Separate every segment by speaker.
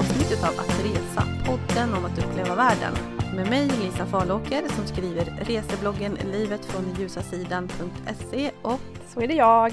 Speaker 1: avsnitt av Att resa, podden om att uppleva världen. Med mig Lisa Falåker som skriver resebloggen livet från ljusa sidan.se och
Speaker 2: så är det jag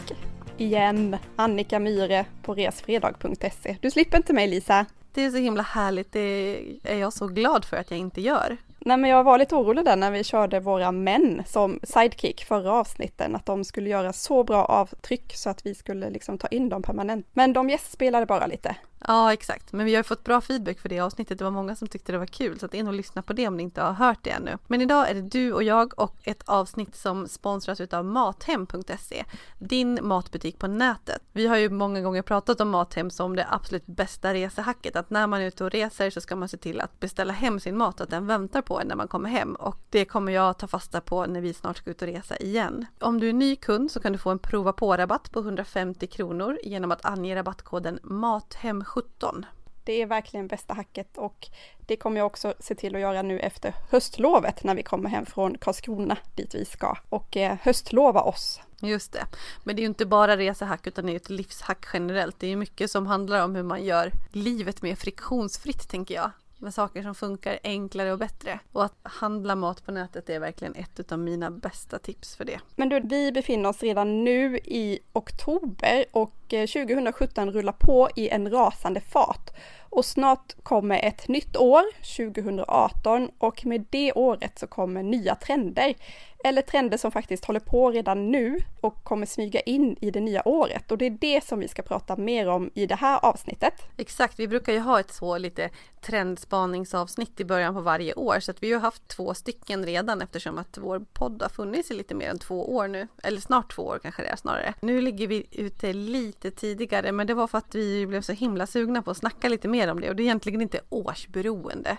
Speaker 2: igen, Annika Myhre på resfredag.se. Du slipper inte mig Lisa.
Speaker 1: Det är så himla härligt, det är jag så glad för att jag inte gör.
Speaker 2: Nej men jag var lite orolig där när vi körde våra män som sidekick förra avsnitten, att de skulle göra så bra avtryck så att vi skulle liksom ta in dem permanent. Men de gästspelade bara lite.
Speaker 1: Ja exakt, men vi har fått bra feedback för det avsnittet. Det var många som tyckte det var kul så att in och lyssna på det om ni inte har hört det ännu. Men idag är det du och jag och ett avsnitt som sponsras utav Mathem.se, din matbutik på nätet. Vi har ju många gånger pratat om Mathem som det absolut bästa resehacket, att när man är ute och reser så ska man se till att beställa hem sin mat, och att den väntar på en när man kommer hem och det kommer jag ta fasta på när vi snart ska ut och resa igen. Om du är ny kund så kan du få en prova på-rabatt på 150 kronor genom att ange rabattkoden MATHEM 17.
Speaker 2: Det är verkligen bästa hacket och det kommer jag också se till att göra nu efter höstlovet när vi kommer hem från Karlskrona dit vi ska och eh, höstlova oss.
Speaker 1: Just det. Men det är ju inte bara resehack utan det är ett livshack generellt. Det är mycket som handlar om hur man gör livet mer friktionsfritt tänker jag med saker som funkar enklare och bättre. Och att handla mat på nätet är verkligen ett av mina bästa tips för det.
Speaker 2: Men du, vi befinner oss redan nu i oktober och eh, 2017 rullar på i en rasande fart. Och snart kommer ett nytt år, 2018, och med det året så kommer nya trender eller trender som faktiskt håller på redan nu och kommer smyga in i det nya året. Och det är det som vi ska prata mer om i det här avsnittet.
Speaker 1: Exakt, vi brukar ju ha ett så lite trendspaningsavsnitt i början på varje år så att vi har haft två stycken redan eftersom att vår podd har funnits i lite mer än två år nu. Eller snart två år kanske det är snarare. Nu ligger vi ute lite tidigare men det var för att vi blev så himla sugna på att snacka lite mer om det och det är egentligen inte årsberoende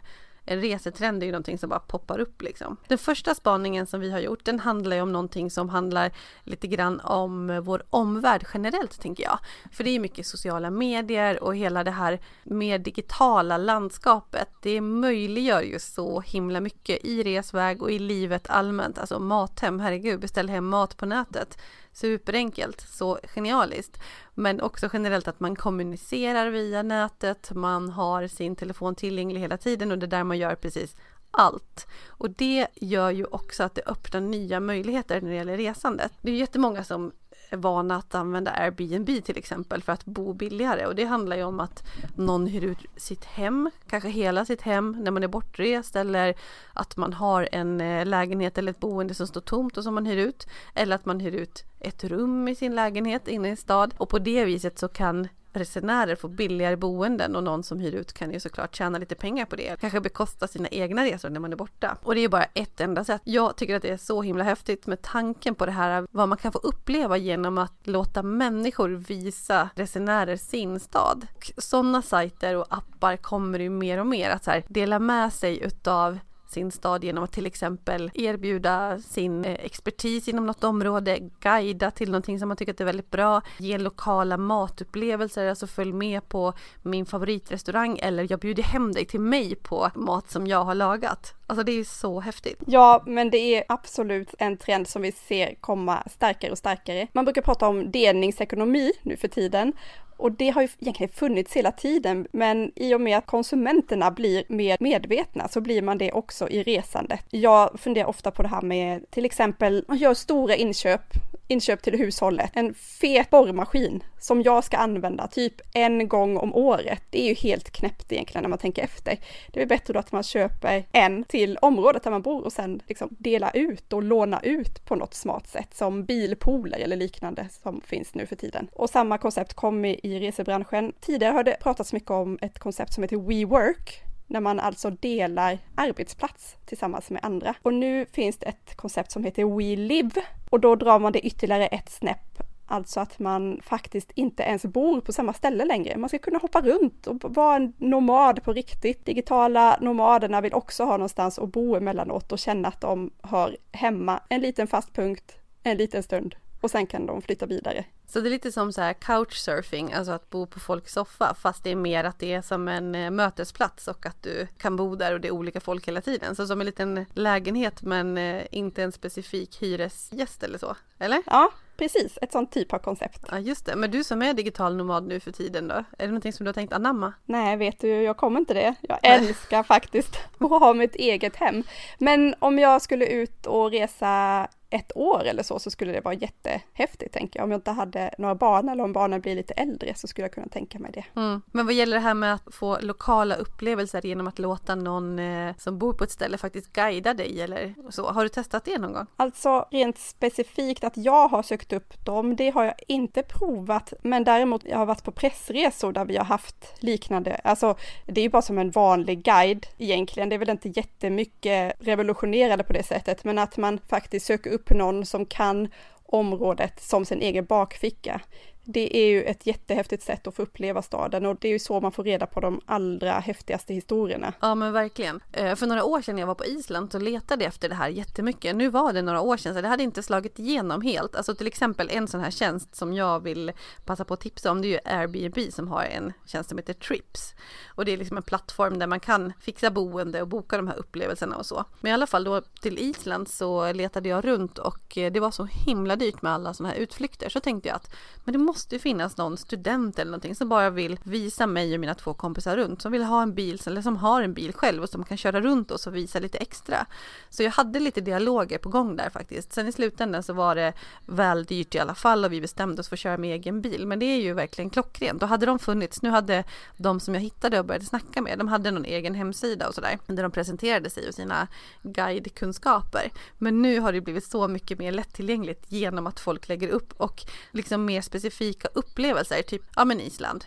Speaker 1: en resetrend är ju någonting som bara poppar upp liksom. Den första spaningen som vi har gjort den handlar ju om någonting som handlar lite grann om vår omvärld generellt tänker jag. För det är mycket sociala medier och hela det här mer digitala landskapet. Det möjliggör ju så himla mycket i resväg och i livet allmänt. Alltså Mathem, herregud, beställ hem mat på nätet superenkelt, så genialiskt. Men också generellt att man kommunicerar via nätet, man har sin telefon tillgänglig hela tiden och det är där man gör precis allt. Och det gör ju också att det öppnar nya möjligheter när det gäller resandet. Det är jättemånga som vana att använda Airbnb till exempel för att bo billigare. Och det handlar ju om att någon hyr ut sitt hem, kanske hela sitt hem när man är bortrest eller att man har en eh, lägenhet eller ett boende som står tomt och som man hyr ut eller att man hyr ut ett rum i sin lägenhet inne i en stad. Och på det viset så kan resenärer får billigare boenden och någon som hyr ut kan ju såklart tjäna lite pengar på det. Kanske bekosta sina egna resor när man är borta. Och det är ju bara ett enda sätt. Jag tycker att det är så himla häftigt med tanken på det här vad man kan få uppleva genom att låta människor visa resenärer sin stad. Sådana sajter och appar kommer ju mer och mer att så här, dela med sig utav sin stad genom att till exempel erbjuda sin eh, expertis inom något område, guida till någonting som man tycker är väldigt bra, ge lokala matupplevelser, alltså följ med på min favoritrestaurang eller jag bjuder hem dig till mig på mat som jag har lagat. Alltså det är så häftigt.
Speaker 2: Ja, men det är absolut en trend som vi ser komma starkare och starkare. Man brukar prata om delningsekonomi nu för tiden och det har ju egentligen funnits hela tiden, men i och med att konsumenterna blir mer medvetna så blir man det också i resandet. Jag funderar ofta på det här med till exempel, man gör stora inköp, inköp till hushållet, en fet borrmaskin som jag ska använda typ en gång om året. Det är ju helt knäppt egentligen när man tänker efter. Det är bättre då att man köper en till området där man bor och sen liksom dela ut och låna ut på något smart sätt som bilpooler eller liknande som finns nu för tiden. Och samma koncept kom i resebranschen. Tidigare har det pratats mycket om ett koncept som heter WeWork när man alltså delar arbetsplats tillsammans med andra. Och nu finns det ett koncept som heter WeLive och då drar man det ytterligare ett snäpp Alltså att man faktiskt inte ens bor på samma ställe längre. Man ska kunna hoppa runt och vara en nomad på riktigt. Digitala nomaderna vill också ha någonstans att bo emellanåt och känna att de hör hemma. En liten fast punkt, en liten stund och sen kan de flytta vidare.
Speaker 1: Så det är lite som så här couchsurfing, alltså att bo på folks soffa, fast det är mer att det är som en eh, mötesplats och att du kan bo där och det är olika folk hela tiden. Så som en liten lägenhet men eh, inte en specifik hyresgäst eller så, eller?
Speaker 2: Ja, precis, ett sånt typ av koncept.
Speaker 1: Ja just det, men du som är digital nomad nu för tiden då, är det någonting som du har tänkt anamma?
Speaker 2: Nej, vet du, jag kommer inte det. Jag älskar faktiskt att ha mitt eget hem. Men om jag skulle ut och resa ett år eller så, så skulle det vara jättehäftigt tänker jag. Om jag inte hade några barn eller om barnen blir lite äldre så skulle jag kunna tänka mig det.
Speaker 1: Mm. Men vad gäller det här med att få lokala upplevelser genom att låta någon eh, som bor på ett ställe faktiskt guida dig eller så. Har du testat det någon gång?
Speaker 2: Alltså rent specifikt att jag har sökt upp dem, det har jag inte provat. Men däremot, jag har varit på pressresor där vi har haft liknande, alltså det är ju bara som en vanlig guide egentligen. Det är väl inte jättemycket revolutionerande på det sättet, men att man faktiskt söker upp upp någon som kan området som sin egen bakficka det är ju ett jättehäftigt sätt att få uppleva staden och det är ju så man får reda på de allra häftigaste historierna.
Speaker 1: Ja men verkligen. Eh, för några år sedan när jag var på Island så letade jag efter det här jättemycket. Nu var det några år sedan så det hade inte slagit igenom helt. Alltså till exempel en sån här tjänst som jag vill passa på att tipsa om det är ju Airbnb som har en tjänst som heter Trips. Och det är liksom en plattform där man kan fixa boende och boka de här upplevelserna och så. Men i alla fall då till Island så letade jag runt och eh, det var så himla dyrt med alla såna här utflykter. Så tänkte jag att men det måste måste ju finnas någon student eller någonting som bara vill visa mig och mina två kompisar runt, som vill ha en bil eller som har en bil själv och som kan köra runt oss och visa lite extra. Så jag hade lite dialoger på gång där faktiskt. Sen i slutändan så var det väl dyrt i alla fall och vi bestämde oss för att köra med egen bil. Men det är ju verkligen klockrent. Då hade de funnits. Nu hade de som jag hittade och började snacka med, de hade någon egen hemsida och sådär där de presenterade sig och sina guidekunskaper. Men nu har det blivit så mycket mer lättillgängligt genom att folk lägger upp och liksom mer specifikt specifika upplevelser, typ ja men Island.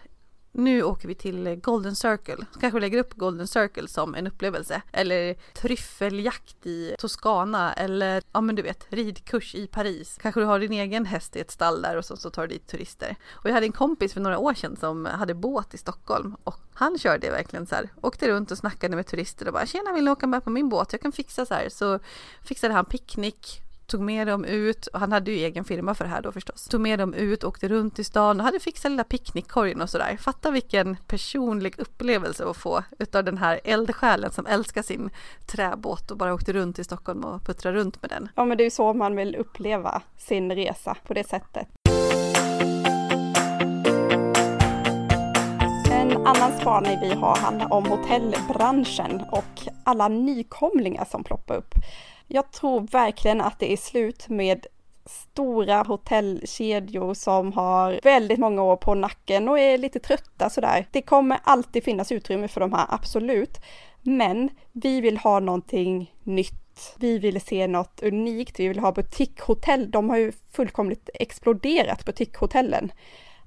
Speaker 1: Nu åker vi till Golden Circle. Kanske lägger upp Golden Circle som en upplevelse. Eller tryffeljakt i Toscana eller ja men du vet ridkurs i Paris. Kanske du har din egen häst i ett stall där och så, så tar du dit turister. Och jag hade en kompis för några år sedan som hade båt i Stockholm och han körde verkligen så här. Åkte runt och snackade med turister och bara tjena vill ni åka med på min båt? Jag kan fixa så här. Så fixade han picknick tog med dem ut, och han hade ju egen firma för det här då förstås, tog med dem ut, åkte runt i stan och hade fixat lilla picknickkorgen och sådär. Fatta vilken personlig upplevelse att få utav den här eldsjälen som älskar sin träbåt och bara åkte runt i Stockholm och puttrade runt med den.
Speaker 2: Ja men det är ju så man vill uppleva sin resa på det sättet. En annan spaning vi har handlar om hotellbranschen och alla nykomlingar som ploppar upp. Jag tror verkligen att det är slut med stora hotellkedjor som har väldigt många år på nacken och är lite trötta sådär. Det kommer alltid finnas utrymme för de här, absolut. Men vi vill ha någonting nytt. Vi vill se något unikt. Vi vill ha butikshotell. De har ju fullkomligt exploderat, butikshotellen.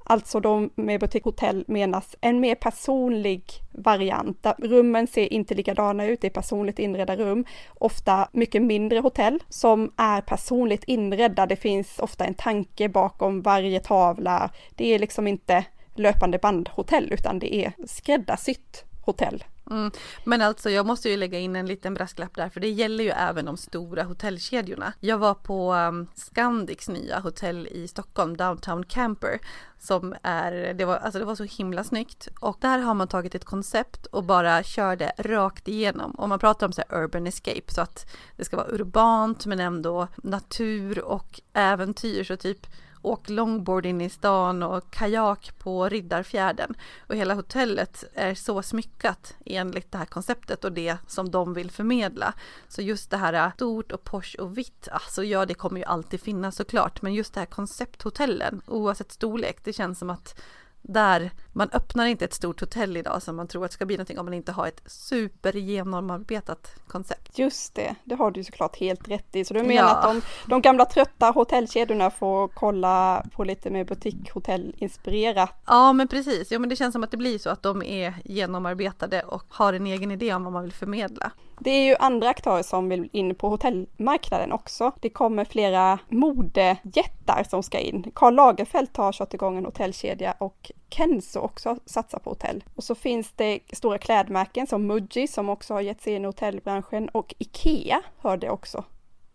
Speaker 2: Alltså då med butikshotell menas en mer personlig variant. Där rummen ser inte likadana ut, det är personligt inredda rum. Ofta mycket mindre hotell som är personligt inredda. Det finns ofta en tanke bakom varje tavla. Det är liksom inte löpande bandhotell utan det är skräddarsytt hotell.
Speaker 1: Mm. Men alltså jag måste ju lägga in en liten brasklapp där för det gäller ju även de stora hotellkedjorna. Jag var på um, Scandics nya hotell i Stockholm, Downtown Camper, som är, det var, alltså det var så himla snyggt och där har man tagit ett koncept och bara kör det rakt igenom. Och man pratar om så här urban escape så att det ska vara urbant men ändå natur och äventyr så typ åkt longboard in i stan och kajak på Riddarfjärden. Och hela hotellet är så smyckat enligt det här konceptet och det som de vill förmedla. Så just det här äh, stort och posh och vitt, alltså ja det kommer ju alltid finnas såklart, men just det här koncepthotellen oavsett storlek, det känns som att där man öppnar inte ett stort hotell idag som man tror att det ska bli någonting om man inte har ett super genomarbetat koncept.
Speaker 2: Just det, det har du såklart helt rätt i. Så du menar ja. att de, de gamla trötta hotellkedjorna får kolla på lite mer butikhotellinspirerat?
Speaker 1: Ja men precis, ja men det känns som att det blir så att de är genomarbetade och har en egen idé om vad man vill förmedla.
Speaker 2: Det är ju andra aktörer som vill in på hotellmarknaden också. Det kommer flera modejättar som ska in. Karl Lagerfeld har kört igång en hotellkedja och Kenzo också satsar på hotell. Och så finns det stora klädmärken som Muji som också har gett sig in i hotellbranschen och Ikea hörde också.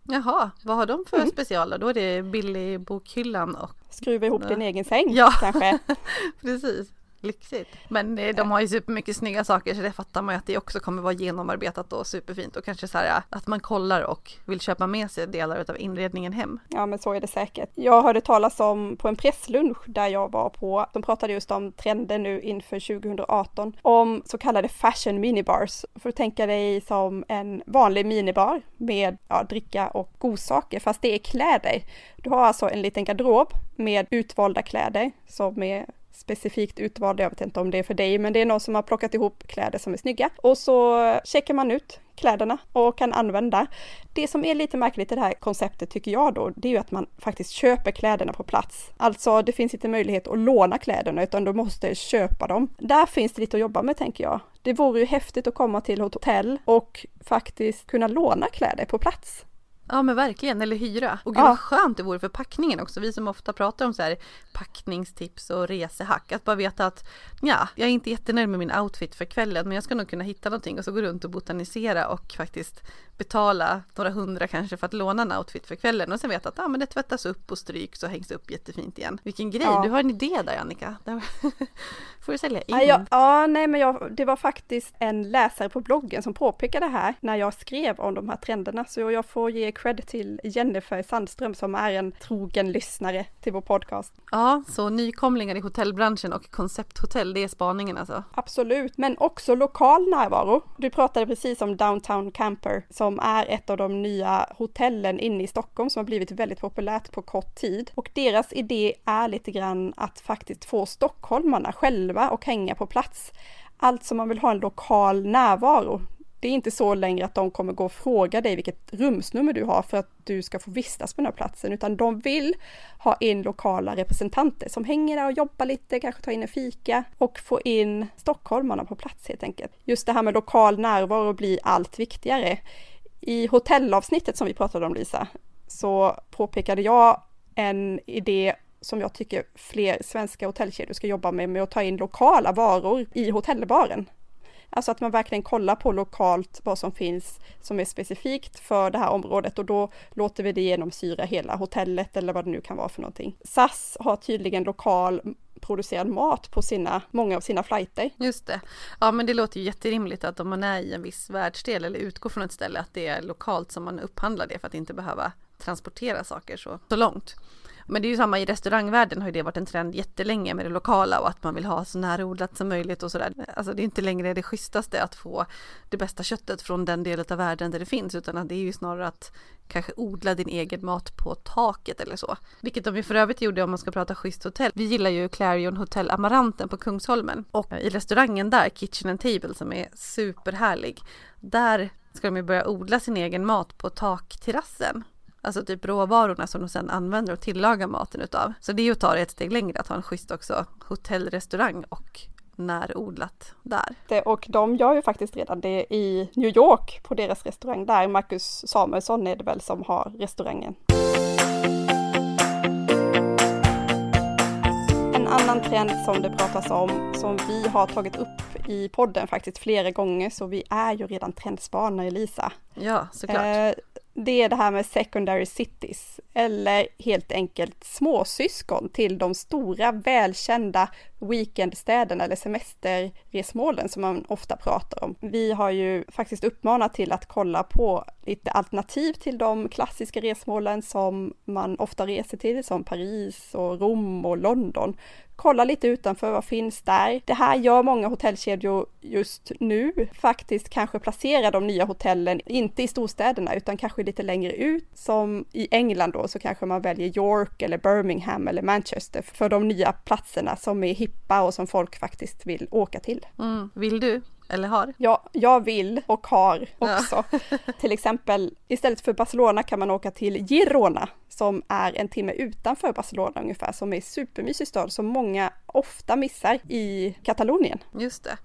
Speaker 1: Jaha, vad har de för mm. special då? Då är det billig bokhyllan och
Speaker 2: skruva ihop din egen säng ja. kanske.
Speaker 1: Precis. Lyxigt. Men eh, de har ju supermycket snygga saker så det fattar man ju att det också kommer vara genomarbetat och superfint och kanske så här att man kollar och vill köpa med sig delar av inredningen hem.
Speaker 2: Ja men så är det säkert. Jag hörde talas om på en presslunch där jag var på, de pratade just om trender nu inför 2018 om så kallade fashion minibars. Får du tänka dig som en vanlig minibar med ja, dricka och godsaker fast det är kläder. Du har alltså en liten garderob med utvalda kläder som är specifikt utvalda, jag vet inte om det är för dig, men det är någon som har plockat ihop kläder som är snygga. Och så checkar man ut kläderna och kan använda. Det som är lite märkligt i det här konceptet tycker jag då, det är ju att man faktiskt köper kläderna på plats. Alltså det finns inte möjlighet att låna kläderna utan du måste köpa dem. Där finns det lite att jobba med tänker jag. Det vore ju häftigt att komma till hotell och faktiskt kunna låna kläder på plats.
Speaker 1: Ja men verkligen, eller hyra. Och gud ja. vad skönt det vore för packningen också. Vi som ofta pratar om så här packningstips och resehack. Att bara veta att ja, jag är inte jättenöjd med min outfit för kvällen men jag ska nog kunna hitta någonting och så gå runt och botanisera och faktiskt betala några hundra kanske för att låna en outfit för kvällen och sen veta att ja, men det tvättas upp och stryks och hängs upp jättefint igen. Vilken grej, ja. du har en idé där Annika. Får du sälja in.
Speaker 2: Ja, jag, ja nej men jag, det var faktiskt en läsare på bloggen som påpekade det här när jag skrev om de här trenderna så jag får ge cred till Jennifer Sandström som är en trogen lyssnare till vår podcast.
Speaker 1: Ja, så nykomlingar i hotellbranschen och koncepthotell, det är spaningen alltså?
Speaker 2: Absolut, men också lokal närvaro. Du pratade precis om Downtown Camper som är ett av de nya hotellen inne i Stockholm som har blivit väldigt populärt på kort tid. Och deras idé är lite grann att faktiskt få stockholmarna själva och hänga på plats. Alltså man vill ha en lokal närvaro det är inte så längre att de kommer gå och fråga dig vilket rumsnummer du har för att du ska få vistas på den här platsen, utan de vill ha in lokala representanter som hänger där och jobbar lite, kanske tar in en fika och få in stockholmarna på plats helt enkelt. Just det här med lokal närvaro blir allt viktigare. I hotellavsnittet som vi pratade om Lisa, så påpekade jag en idé som jag tycker fler svenska hotellkedjor ska jobba med, med att ta in lokala varor i hotellbaren. Alltså att man verkligen kollar på lokalt vad som finns som är specifikt för det här området och då låter vi det genomsyra hela hotellet eller vad det nu kan vara för någonting. SAS har tydligen lokal producerad mat på sina, många av sina flighter.
Speaker 1: Just det. Ja men det låter ju jätterimligt att om man är i en viss världsdel eller utgår från ett ställe att det är lokalt som man upphandlar det för att inte behöva transportera saker så, så långt. Men det är ju samma i restaurangvärlden har ju det varit en trend jättelänge med det lokala och att man vill ha så närodlat som möjligt och sådär. Alltså det är inte längre det schysstaste att få det bästa köttet från den delen av världen där det finns utan att det är ju snarare att kanske odla din egen mat på taket eller så. Vilket de ju för övrigt gjorde om man ska prata schysst hotell. Vi gillar ju Clarion Hotel Amaranten på Kungsholmen och i restaurangen där, Kitchen and Table som är superhärlig, där ska de ju börja odla sin egen mat på takterrassen. Alltså typ råvarorna som de sedan använder och tillagar maten utav. Så det är ju att ta det ett steg längre att ha en schysst också hotellrestaurang och närodlat där.
Speaker 2: Det, och de gör ju faktiskt redan det i New York på deras restaurang där. Marcus Samuelsson är det väl som har restaurangen. En annan trend som det pratas om, som vi har tagit upp i podden faktiskt flera gånger, så vi är ju redan trendspanare Lisa.
Speaker 1: Ja, såklart. Eh,
Speaker 2: det är det här med secondary cities, eller helt enkelt småsyskon till de stora välkända weekendstäderna eller semesterresmålen som man ofta pratar om. Vi har ju faktiskt uppmanat till att kolla på lite alternativ till de klassiska resmålen som man ofta reser till, som Paris och Rom och London kolla lite utanför, vad finns där? Det här gör många hotellkedjor just nu, faktiskt kanske placera de nya hotellen, inte i storstäderna, utan kanske lite längre ut, som i England då, så kanske man väljer York eller Birmingham eller Manchester för de nya platserna som är hippa och som folk faktiskt vill åka till.
Speaker 1: Mm. Vill du? Eller har?
Speaker 2: Ja, jag vill och har också. Ja. till exempel, istället för Barcelona kan man åka till Girona, som är en timme utanför Barcelona ungefär, som är supermysig stad som många ofta missar i Katalonien.
Speaker 1: Just det.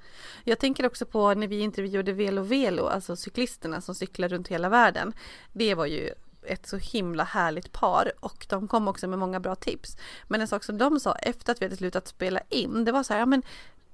Speaker 1: Jag tänker också på när vi intervjuade Velo Velo, alltså cyklisterna som cyklar runt hela världen. Det var ju ett så himla härligt par och de kom också med många bra tips. Men en sak som de sa efter att vi hade slutat spela in, det var så här, ja men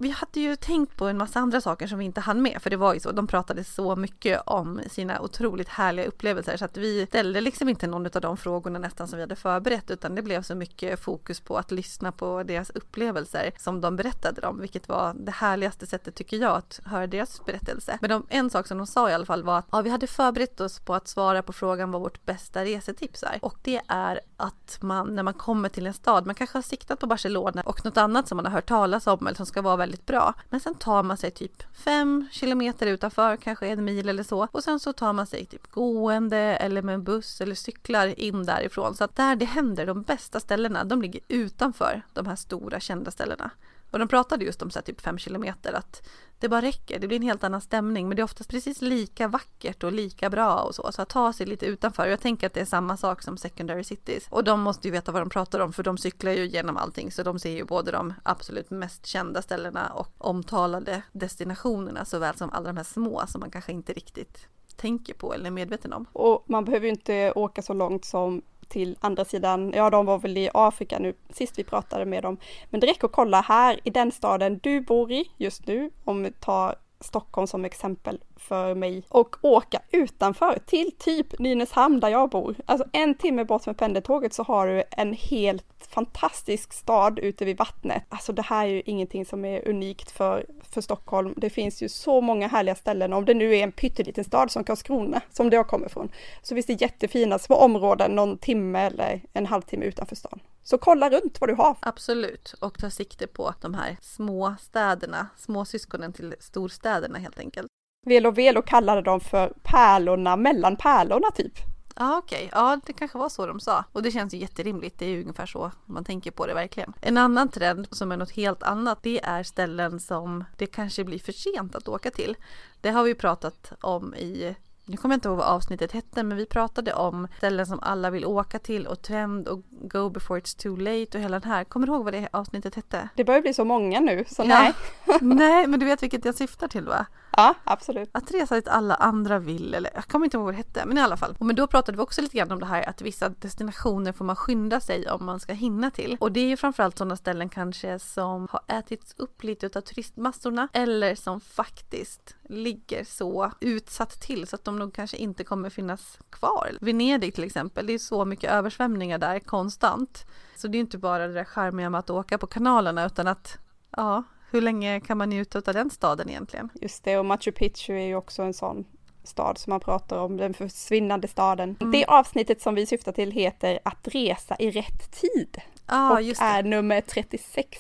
Speaker 1: vi hade ju tänkt på en massa andra saker som vi inte hann med för det var ju så, de pratade så mycket om sina otroligt härliga upplevelser så att vi ställde liksom inte någon av de frågorna nästan som vi hade förberett utan det blev så mycket fokus på att lyssna på deras upplevelser som de berättade om vilket var det härligaste sättet tycker jag att höra deras berättelse. Men de, en sak som de sa i alla fall var att ja, vi hade förberett oss på att svara på frågan vad vårt bästa resetips är och det är att man när man kommer till en stad, man kanske har siktat på Barcelona och något annat som man har hört talas om eller som ska vara väldigt väldigt bra. Men sen tar man sig typ fem kilometer utanför, kanske en mil eller så och sen så tar man sig typ gående eller med en buss eller cyklar in därifrån. Så att där det händer, de bästa ställena, de ligger utanför de här stora kända ställena. Och de pratade just om så här typ fem kilometer att det bara räcker, det blir en helt annan stämning men det är oftast precis lika vackert och lika bra och så. Så att ta sig lite utanför. Jag tänker att det är samma sak som secondary cities. Och de måste ju veta vad de pratar om för de cyklar ju genom allting så de ser ju både de absolut mest kända ställena och omtalade destinationerna såväl som alla de här små som man kanske inte riktigt tänker på eller är medveten om.
Speaker 2: Och man behöver ju inte åka så långt som till andra sidan, ja de var väl i Afrika nu sist vi pratade med dem. Men det räcker att kolla här i den staden du bor i just nu, om vi tar Stockholm som exempel för mig och åka utanför till typ Nynäshamn där jag bor. Alltså en timme bort med pendeltåget så har du en helt fantastisk stad ute vid vattnet. Alltså det här är ju ingenting som är unikt för, för Stockholm. Det finns ju så många härliga ställen, om det nu är en pytteliten stad som Karlskrona, som det jag kommer ifrån, så finns det jättefina små områden någon timme eller en halvtimme utanför stan. Så kolla runt vad du har.
Speaker 1: Absolut, och ta sikte på de här små städerna, småsyskonen till storstäderna helt enkelt.
Speaker 2: Velo Velo kallade dem för pärlorna mellan pärlorna typ.
Speaker 1: Ja okej, okay. ja det kanske var så de sa. Och det känns ju jätterimligt, det är ju ungefär så man tänker på det verkligen. En annan trend som är något helt annat, det är ställen som det kanske blir för sent att åka till. Det har vi pratat om i nu kommer jag inte ihåg vad avsnittet hette, men vi pratade om ställen som alla vill åka till och trend och go before it's too late och hela den här. Kommer du ihåg vad det avsnittet hette?
Speaker 2: Det börjar bli så många nu, så
Speaker 1: ja.
Speaker 2: nej.
Speaker 1: nej, men du vet vilket jag syftar till va?
Speaker 2: Ja, absolut.
Speaker 1: Att resa dit alla andra vill, eller jag kommer inte ihåg vad det hette, men i alla fall. Men då pratade vi också lite grann om det här att vissa destinationer får man skynda sig om man ska hinna till. Och det är ju framförallt sådana ställen kanske som har ätits upp lite av turistmassorna eller som faktiskt ligger så utsatt till så att de nog kanske inte kommer finnas kvar. Venedig till exempel, det är så mycket översvämningar där konstant. Så det är inte bara det där charmiga med att åka på kanalerna utan att ja, hur länge kan man njuta av den staden egentligen?
Speaker 2: Just det, och Machu Picchu är ju också en sån stad som man pratar om, den försvinnande staden. Mm. Det avsnittet som vi syftar till heter Att resa i rätt tid
Speaker 1: ah,
Speaker 2: och är nummer 36.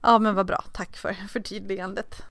Speaker 1: Ja men vad bra, tack för förtydligandet.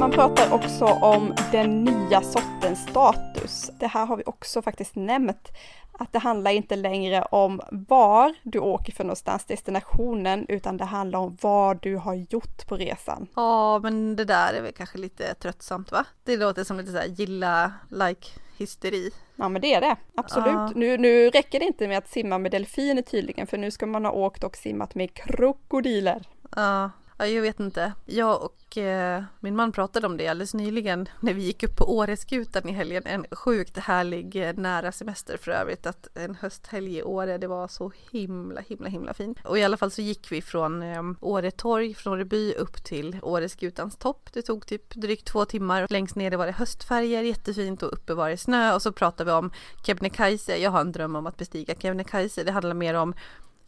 Speaker 2: Man pratar också om den nya sortens status. Det här har vi också faktiskt nämnt att det handlar inte längre om var du åker för någonstans, destinationen, utan det handlar om vad du har gjort på resan.
Speaker 1: Ja, men det där är väl kanske lite tröttsamt va? Det låter som lite så här gilla, like, hysteri.
Speaker 2: Ja men det är det, absolut. Ja. Nu, nu räcker det inte med att simma med delfiner tydligen, för nu ska man ha åkt och simmat med krokodiler.
Speaker 1: Ja, Ja, jag vet inte. Jag och eh, min man pratade om det alldeles nyligen när vi gick upp på Åreskutan i helgen. En sjukt härlig eh, nära semester för övrigt. Att en hösthelg i Åre, det var så himla, himla, himla fint. Och i alla fall så gick vi från eh, Åre torg, från Åreby upp till Åreskutans topp. Det tog typ drygt två timmar. Längst ner var det höstfärger, jättefint och uppe var det snö. Och så pratade vi om Kebnekaise. Jag har en dröm om att bestiga Kebnekaise. Det handlar mer om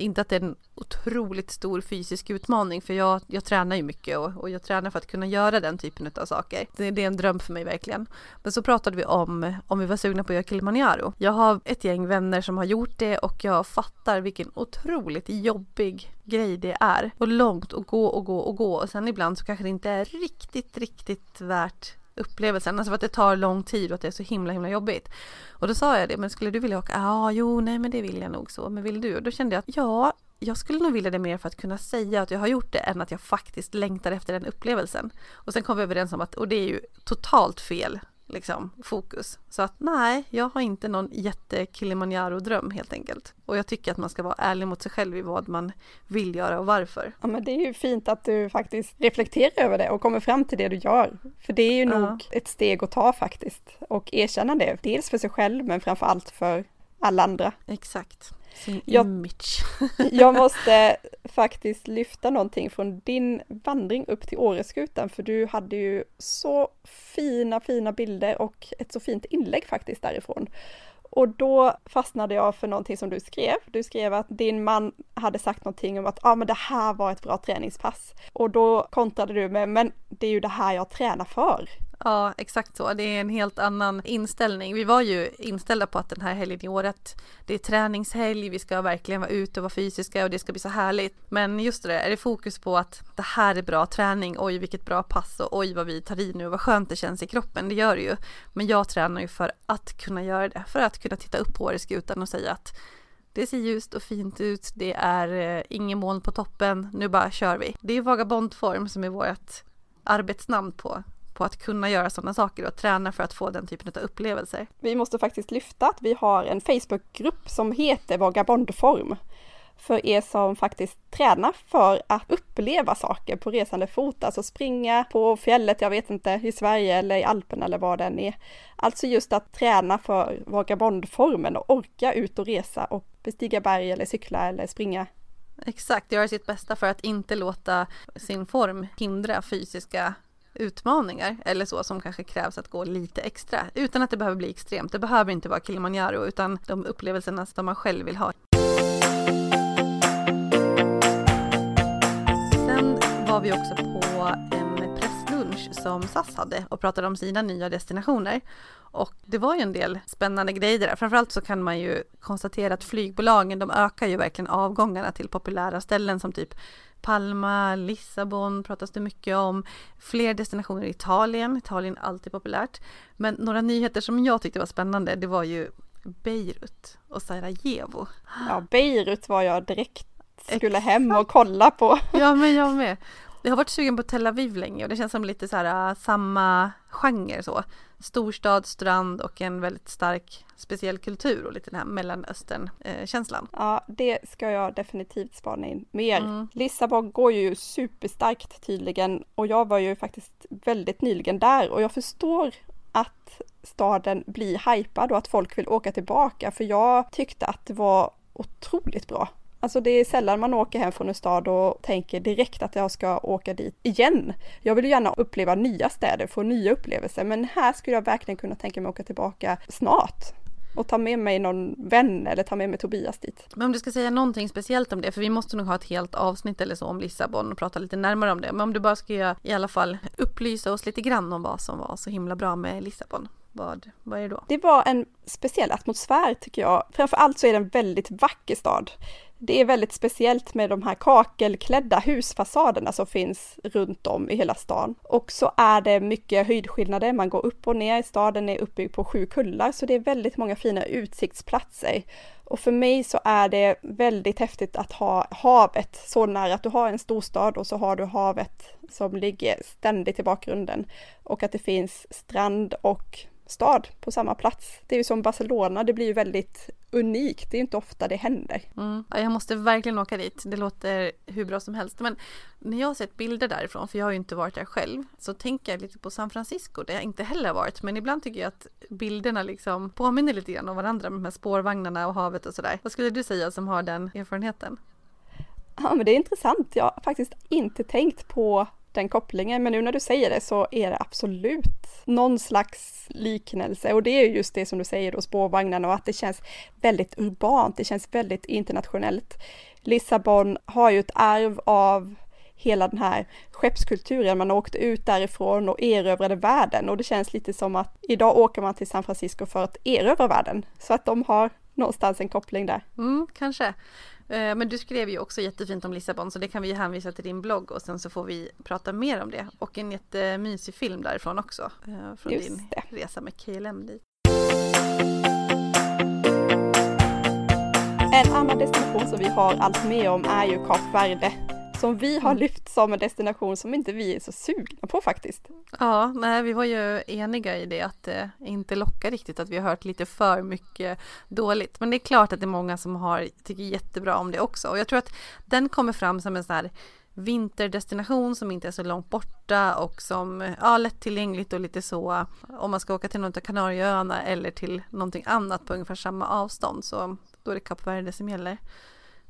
Speaker 1: inte att det är en otroligt stor fysisk utmaning för jag, jag tränar ju mycket och, och jag tränar för att kunna göra den typen av saker. Det, det, är en dröm för mig verkligen. Men så pratade vi om om vi var sugna på att göra Kilimanjaro. Jag har ett gäng vänner som har gjort det och jag fattar vilken otroligt jobbig grej det är. Och långt och gå och gå och gå och sen ibland så kanske det inte är riktigt, riktigt värt upplevelsen, alltså för att det tar lång tid och att det är så himla himla jobbigt. Och då sa jag det, men skulle du vilja åka? Ja, ah, jo, nej men det vill jag nog så, men vill du? Och då kände jag att ja, jag skulle nog vilja det mer för att kunna säga att jag har gjort det än att jag faktiskt längtar efter den upplevelsen. Och sen kom vi överens om att, och det är ju totalt fel liksom, fokus. Så att nej, jag har inte någon jätte Kilimanjaro-dröm helt enkelt. Och jag tycker att man ska vara ärlig mot sig själv i vad man vill göra och varför.
Speaker 2: Ja men det är ju fint att du faktiskt reflekterar över det och kommer fram till det du gör. För det är ju ja. nog ett steg att ta faktiskt. Och erkänna det, dels för sig själv men framför allt för alla andra.
Speaker 1: Exakt. Sin
Speaker 2: Jag-
Speaker 1: image.
Speaker 2: Jag måste faktiskt lyfta någonting från din vandring upp till Åreskutan för du hade ju så fina, fina bilder och ett så fint inlägg faktiskt därifrån. Och då fastnade jag för någonting som du skrev. Du skrev att din man hade sagt någonting om att ja, ah, men det här var ett bra träningspass. Och då kontrade du med, men det är ju det här jag tränar för.
Speaker 1: Ja, exakt så. Det är en helt annan inställning. Vi var ju inställda på att den här helgen i året, det är träningshelg, vi ska verkligen vara ute och vara fysiska och det ska bli så härligt. Men just det, är det fokus på att det här är bra träning, oj vilket bra pass och oj vad vi tar i nu, vad skönt det känns i kroppen, det gör det ju. Men jag tränar ju för att kunna göra det, för att kunna titta upp på Åreskutan och säga att det ser ljust och fint ut, det är eh, ingen moln på toppen, nu bara kör vi. Det är vagabondform som är vårt arbetsnamn på på att kunna göra sådana saker och träna för att få den typen av upplevelser.
Speaker 2: Vi måste faktiskt lyfta att vi har en Facebookgrupp som heter Vagabondform. För er som faktiskt tränar för att uppleva saker på resande fot, alltså springa på fjället, jag vet inte, i Sverige eller i Alperna eller vad det än är. Alltså just att träna för vagabondformen och orka ut och resa och bestiga berg eller cykla eller springa.
Speaker 1: Exakt, göra sitt bästa för att inte låta sin form hindra fysiska utmaningar eller så som kanske krävs att gå lite extra utan att det behöver bli extremt. Det behöver inte vara Kilimanjaro utan de upplevelserna som man själv vill ha. Sen var vi också på en presslunch som SAS hade och pratade om sina nya destinationer. Och det var ju en del spännande grejer där. Framförallt så kan man ju konstatera att flygbolagen de ökar ju verkligen avgångarna till populära ställen som typ Palma, Lissabon pratas det mycket om. Fler destinationer i Italien. Italien är alltid populärt. Men några nyheter som jag tyckte var spännande det var ju Beirut och Sarajevo.
Speaker 2: Ja, Beirut var jag direkt skulle hem och kolla på.
Speaker 1: Ja, men jag med. Jag har varit sugen på Tel Aviv länge och det känns som lite så här uh, samma genre så. Storstad, strand och en väldigt stark speciell kultur och lite den här mellanöstern-känslan.
Speaker 2: Ja, det ska jag definitivt spana in mer.
Speaker 1: Mm.
Speaker 2: Lissabon går ju superstarkt tydligen och jag var ju faktiskt väldigt nyligen där och jag förstår att staden blir hypad och att folk vill åka tillbaka för jag tyckte att det var otroligt bra. Alltså det är sällan man åker hem från en stad och tänker direkt att jag ska åka dit igen. Jag vill ju gärna uppleva nya städer, få nya upplevelser, men här skulle jag verkligen kunna tänka mig att åka tillbaka snart och ta med mig någon vän eller ta med mig Tobias dit.
Speaker 1: Men om du ska säga någonting speciellt om det, för vi måste nog ha ett helt avsnitt eller så om Lissabon och prata lite närmare om det. Men om du bara ska göra, i alla fall upplysa oss lite grann om vad som var så himla bra med Lissabon. Vad, vad är det då?
Speaker 2: Det var en speciell atmosfär tycker jag. Framför allt så är det en väldigt vacker stad. Det är väldigt speciellt med de här kakelklädda husfasaderna som finns runt om i hela stan. Och så är det mycket höjdskillnader, man går upp och ner, staden är uppbyggd på sju kullar så det är väldigt många fina utsiktsplatser. Och för mig så är det väldigt häftigt att ha havet så nära, att du har en storstad och så har du havet som ligger ständigt i bakgrunden. Och att det finns strand och stad på samma plats. Det är ju som Barcelona, det blir ju väldigt unikt. Det är inte ofta det händer.
Speaker 1: Mm. Ja, jag måste verkligen åka dit. Det låter hur bra som helst. Men när jag har sett bilder därifrån, för jag har ju inte varit där själv, så tänker jag lite på San Francisco där jag inte heller har varit. Men ibland tycker jag att bilderna liksom påminner lite grann om varandra med de här spårvagnarna och havet och sådär. Vad skulle du säga som har den erfarenheten?
Speaker 2: Ja, men det är intressant. Jag har faktiskt inte tänkt på den kopplingen, men nu när du säger det så är det absolut någon slags liknelse och det är just det som du säger då, spårvagnarna och att det känns väldigt urbant, det känns väldigt internationellt. Lissabon har ju ett arv av hela den här skeppskulturen, man åkte ut därifrån och erövrade världen och det känns lite som att idag åker man till San Francisco för att erövra världen, så att de har någonstans en koppling där.
Speaker 1: Mm, kanske. Men du skrev ju också jättefint om Lissabon så det kan vi ju hänvisa till din blogg och sen så får vi prata mer om det. Och en jättemysig film därifrån också. Från
Speaker 2: Just
Speaker 1: din
Speaker 2: det.
Speaker 1: resa med KLM dit.
Speaker 2: En annan destination som vi har allt med om är ju Kap Verde. Som vi har lyft som en destination som inte vi är så sugna på faktiskt.
Speaker 1: Ja, nej, vi var ju eniga i det att det inte lockar riktigt att vi har hört lite för mycket dåligt. Men det är klart att det är många som har tycker jättebra om det också och jag tror att den kommer fram som en sån här vinterdestination som inte är så långt borta och som ja, lättillgängligt och lite så om man ska åka till någon av Kanarieöarna eller till någonting annat på ungefär samma avstånd så då är det Kap Verde som gäller.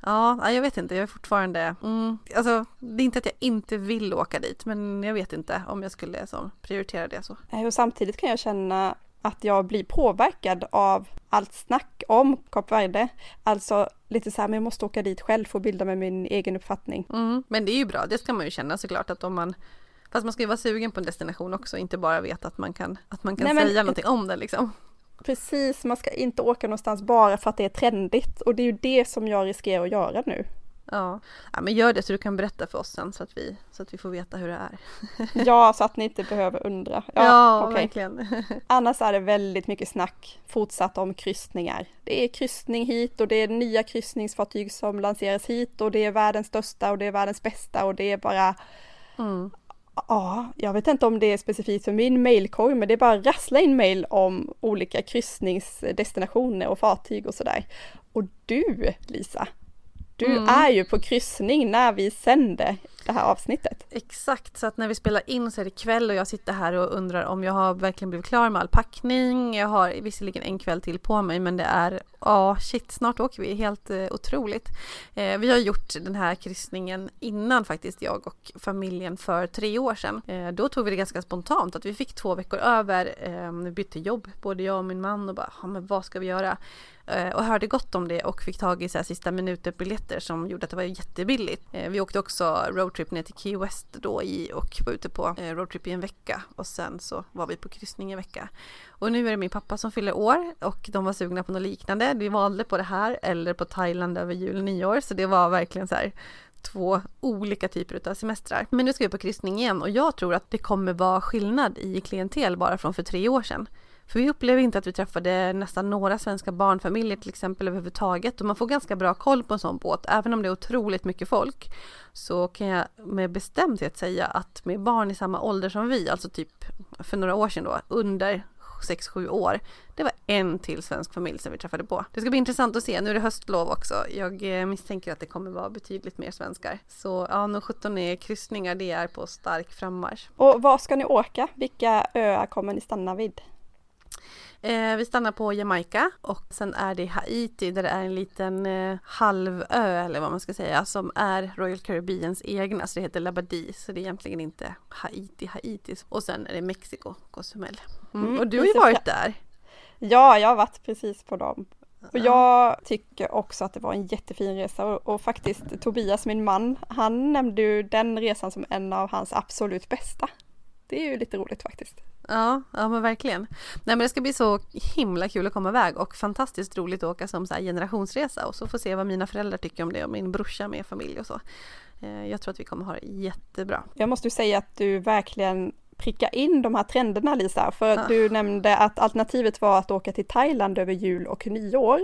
Speaker 1: Ja, jag vet inte, jag är fortfarande, mm, alltså det är inte att jag inte vill åka dit men jag vet inte om jag skulle så, prioritera det så.
Speaker 2: Och samtidigt kan jag känna att jag blir påverkad av allt snack om Kap Verde. Alltså lite så här, men jag måste åka dit själv för att bilda mig min egen uppfattning.
Speaker 1: Mm, men det är ju bra, det ska man ju känna såklart att om man Fast man ska ju vara sugen på en destination också, inte bara veta att man kan, att man kan Nej, säga men, någonting om det liksom.
Speaker 2: Precis, man ska inte åka någonstans bara för att det är trendigt och det är ju det som jag riskerar att göra nu.
Speaker 1: Ja. ja, men gör det så du kan berätta för oss sen så att vi, så att vi får veta hur det är.
Speaker 2: ja, så att ni inte behöver undra.
Speaker 1: Ja, ja okay. verkligen.
Speaker 2: Annars är det väldigt mycket snack fortsatt om kryssningar. Det är kryssning hit och det är nya kryssningsfartyg som lanseras hit och det är världens största och det är världens bästa och det är bara mm. Ja, jag vet inte om det är specifikt för min mailkorg, men det är bara rassla in mail om olika kryssningsdestinationer och fartyg och sådär. Och du, Lisa, du mm. är ju på kryssning när vi sänder det här avsnittet.
Speaker 1: Exakt, så att när vi spelar in så är det kväll och jag sitter här och undrar om jag har verkligen blivit klar med all packning. Jag har visserligen en kväll till på mig men det är, ja oh, shit, snart åker vi, helt eh, otroligt. Eh, vi har gjort den här kryssningen innan faktiskt, jag och familjen för tre år sedan. Eh, då tog vi det ganska spontant, att vi fick två veckor över, eh, vi bytte jobb, både jag och min man och bara, ja men vad ska vi göra? Eh, och hörde gott om det och fick tag i så här sista minuten biljetter som gjorde att det var jättebilligt. Eh, vi åkte också road roadtrip ner till Key West då i och var ute på eh, roadtrip i en vecka och sen så var vi på kryssning en vecka. Och nu är det min pappa som fyller år och de var sugna på något liknande. Vi valde på det här eller på Thailand över jul och nyår så det var verkligen så här två olika typer av semestrar. Men nu ska vi på kryssning igen och jag tror att det kommer vara skillnad i klientel bara från för tre år sedan. För vi upplever inte att vi träffade nästan några svenska barnfamiljer till exempel överhuvudtaget och man får ganska bra koll på en sån båt. Även om det är otroligt mycket folk så kan jag med bestämdhet säga att med barn i samma ålder som vi, alltså typ för några år sedan då, under 6-7 år. Det var en till svensk familj som vi träffade på. Det ska bli intressant att se. Nu är det höstlov också. Jag eh, misstänker att det kommer vara betydligt mer svenskar. Så ja, nog 17 är kryssningar, det är på stark frammarsch.
Speaker 2: Och var ska ni åka? Vilka öar kommer ni stanna vid?
Speaker 1: Eh, vi stannar på Jamaica och sen är det Haiti där det är en liten eh, halvö eller vad man ska säga som är Royal Caribbeans egna så det heter Labadie så det är egentligen inte Haiti, Haiti och sen är det Mexiko, Cozumel. Mm. Mm, och du har ju varit där.
Speaker 2: Ja, jag har varit precis på dem. Och jag tycker också att det var en jättefin resa och, och, faktiskt Tobias, min man, han nämnde ju den resan som en av hans absolut bästa. Det är ju lite roligt faktiskt.
Speaker 1: Ja, ja men verkligen. Nej men det ska bli så himla kul att komma iväg och fantastiskt roligt att åka som så generationsresa och så få se vad mina föräldrar tycker om det och min brorsa med familj och så. Eh, jag tror att vi kommer ha det jättebra.
Speaker 2: Jag måste ju säga att du verkligen pricka in de här trenderna Lisa, för ja. du nämnde att alternativet var att åka till Thailand över jul och nyår.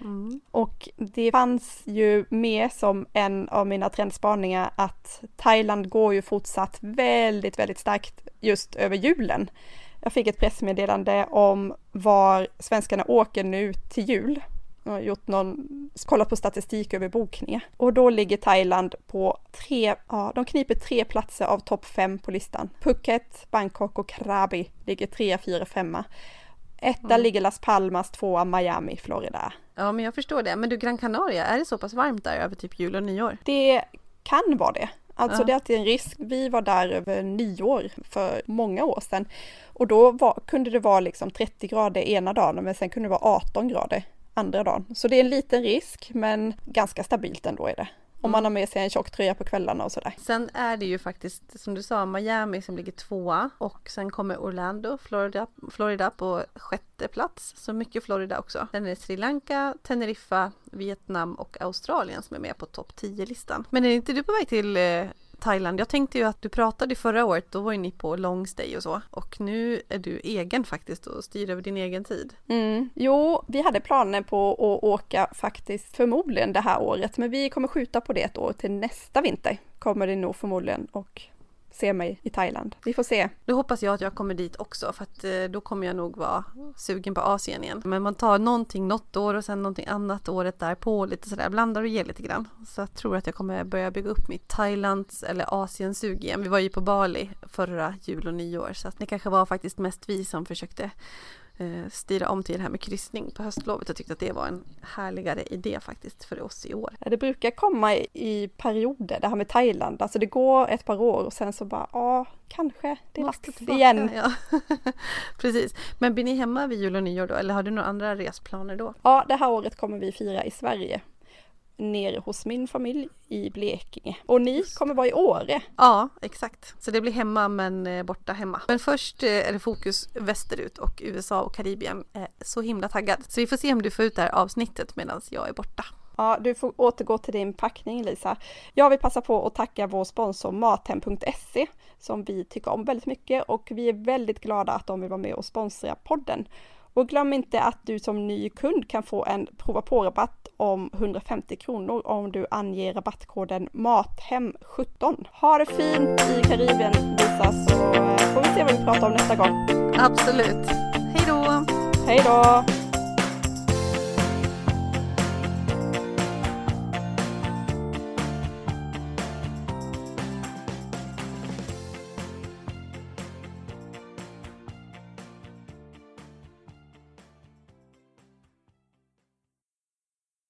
Speaker 2: Mm. Och det fanns ju med som en av mina trendspaningar att Thailand går ju fortsatt väldigt, väldigt starkt just över julen. Jag fick ett pressmeddelande om var svenskarna åker nu till jul. Gjort någon, kollat på statistik över bokningar. Och då ligger Thailand på tre, ja, de kniper tre platser av topp fem på listan. Phuket, Bangkok och Krabi ligger tre, fyra, femma. Etta mm. ligger Las Palmas, tvåa Miami, Florida.
Speaker 1: Ja, men jag förstår det. Men du, Gran Canaria, är det så pass varmt där över typ jul och nyår?
Speaker 2: Det kan vara det. Alltså ja. det är alltid en risk. Vi var där över nyår för många år sedan och då var, kunde det vara liksom 30 grader ena dagen men sen kunde det vara 18 grader andra dagen. Så det är en liten risk men ganska stabilt ändå är det. Om man mm. har med sig en tjock tröja på kvällarna och sådär.
Speaker 1: Sen är det ju faktiskt som du sa Miami som ligger tvåa och sen kommer Orlando, Florida, Florida på sjätte plats. Så mycket Florida också. Sen är det Sri Lanka, Teneriffa, Vietnam och Australien som är med på topp 10-listan. Men är inte du på väg till eh, Thailand. Jag tänkte ju att du pratade förra året, då var ju ni på long stay och så. Och nu är du egen faktiskt och styr över din egen tid.
Speaker 2: Mm. Jo, vi hade planer på att åka faktiskt förmodligen det här året, men vi kommer skjuta på det ett år till nästa vinter. Kommer det nog förmodligen och se mig i Thailand. Vi får se.
Speaker 1: Då hoppas jag att jag kommer dit också för att eh, då kommer jag nog vara sugen på Asien igen. Men man tar någonting något år och sen någonting annat året därpå lite sådär blandar och ger lite grann. Så jag tror att jag kommer börja bygga upp mitt Thailands eller Asiensug igen. Vi var ju på Bali förra jul och nyår så att det kanske var faktiskt mest vi som försökte Eh, styra om till det här med kryssning på höstlovet och tyckte att det var en härligare idé faktiskt för oss i år.
Speaker 2: Det brukar komma i perioder det här med Thailand, alltså det går ett par år och sen så bara ja, kanske det är dags igen.
Speaker 1: Ja. Precis, men blir ni hemma vid jul och nyår då eller har du några andra resplaner då?
Speaker 2: Ja, det här året kommer vi fira i Sverige nere hos min familj i Blekinge. Och ni kommer vara i Åre.
Speaker 1: Ja, exakt. Så det blir hemma men eh, borta hemma. Men först eh, är det fokus västerut och USA och Karibien. Är så himla taggad. Så vi får se om du får ut det här avsnittet medan jag är borta.
Speaker 2: Ja, du får återgå till din packning Lisa. Jag vill passa på att tacka vår sponsor Mathem.se som vi tycker om väldigt mycket och vi är väldigt glada att de vill vara med och sponsra podden. Och glöm inte att du som ny kund kan få en prova på-rabatt om 150 kronor om du anger rabattkoden MATHEM17. Ha det fint i Karibien Lisa så får vi se vad vi pratar om nästa gång.
Speaker 1: Absolut. Hej då!
Speaker 2: Hej då!